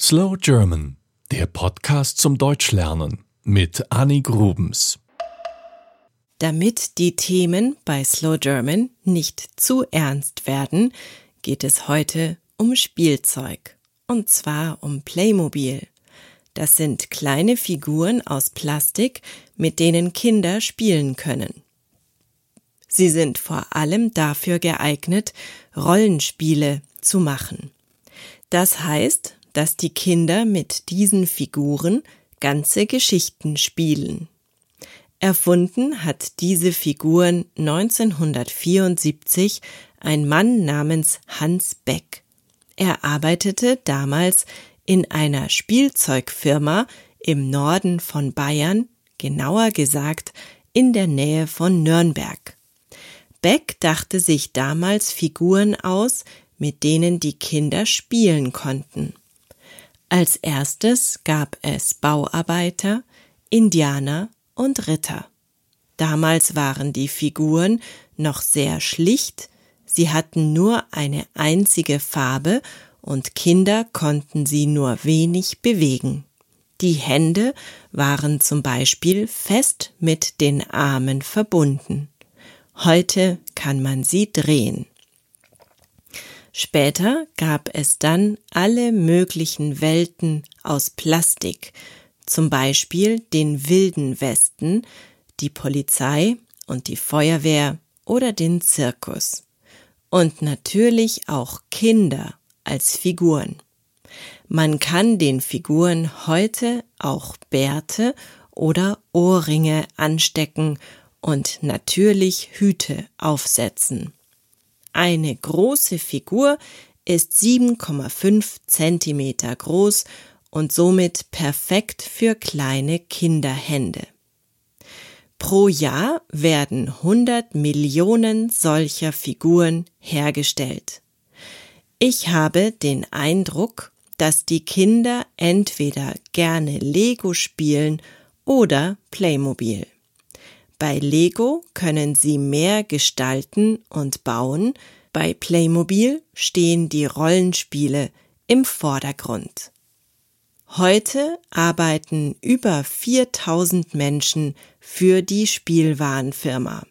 Slow German, der Podcast zum Deutschlernen mit Annie Grubens. Damit die Themen bei Slow German nicht zu ernst werden, geht es heute um Spielzeug. Und zwar um Playmobil. Das sind kleine Figuren aus Plastik, mit denen Kinder spielen können. Sie sind vor allem dafür geeignet, Rollenspiele zu machen. Das heißt, dass die Kinder mit diesen Figuren ganze Geschichten spielen. Erfunden hat diese Figuren 1974 ein Mann namens Hans Beck. Er arbeitete damals in einer Spielzeugfirma im Norden von Bayern, genauer gesagt in der Nähe von Nürnberg. Beck dachte sich damals Figuren aus, mit denen die Kinder spielen konnten. Als erstes gab es Bauarbeiter, Indianer und Ritter. Damals waren die Figuren noch sehr schlicht, sie hatten nur eine einzige Farbe und Kinder konnten sie nur wenig bewegen. Die Hände waren zum Beispiel fest mit den Armen verbunden. Heute kann man sie drehen. Später gab es dann alle möglichen Welten aus Plastik, zum Beispiel den wilden Westen, die Polizei und die Feuerwehr oder den Zirkus. Und natürlich auch Kinder als Figuren. Man kann den Figuren heute auch Bärte oder Ohrringe anstecken und natürlich Hüte aufsetzen. Eine große Figur ist 7,5 Zentimeter groß und somit perfekt für kleine Kinderhände. Pro Jahr werden 100 Millionen solcher Figuren hergestellt. Ich habe den Eindruck, dass die Kinder entweder gerne Lego spielen oder Playmobil. Bei Lego können Sie mehr gestalten und bauen, bei Playmobil stehen die Rollenspiele im Vordergrund. Heute arbeiten über 4000 Menschen für die Spielwarenfirma.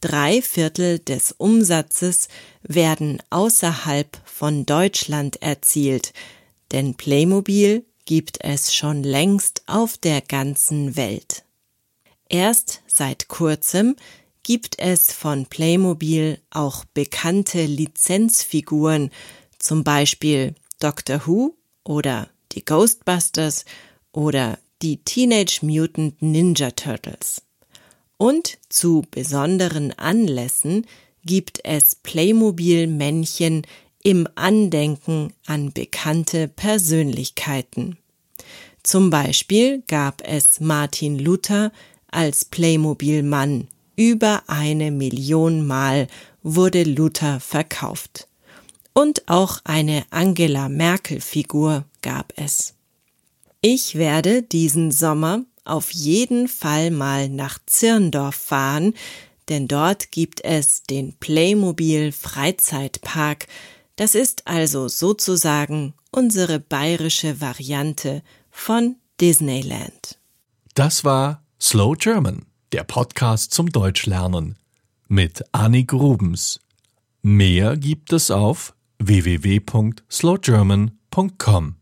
Drei Viertel des Umsatzes werden außerhalb von Deutschland erzielt, denn Playmobil gibt es schon längst auf der ganzen Welt. Erst seit kurzem gibt es von Playmobil auch bekannte Lizenzfiguren, zum Beispiel Doctor Who oder die Ghostbusters oder die Teenage Mutant Ninja Turtles. Und zu besonderen Anlässen gibt es Playmobil-Männchen im Andenken an bekannte Persönlichkeiten. Zum Beispiel gab es Martin Luther als Playmobil-Mann. Über eine Million Mal wurde Luther verkauft. Und auch eine Angela Merkel-Figur gab es. Ich werde diesen Sommer auf jeden Fall mal nach Zirndorf fahren, denn dort gibt es den Playmobil Freizeitpark. Das ist also sozusagen unsere bayerische Variante von Disneyland. Das war Slow German, der Podcast zum Deutschlernen mit Annie Grubens. Mehr gibt es auf www.slowgerman.com.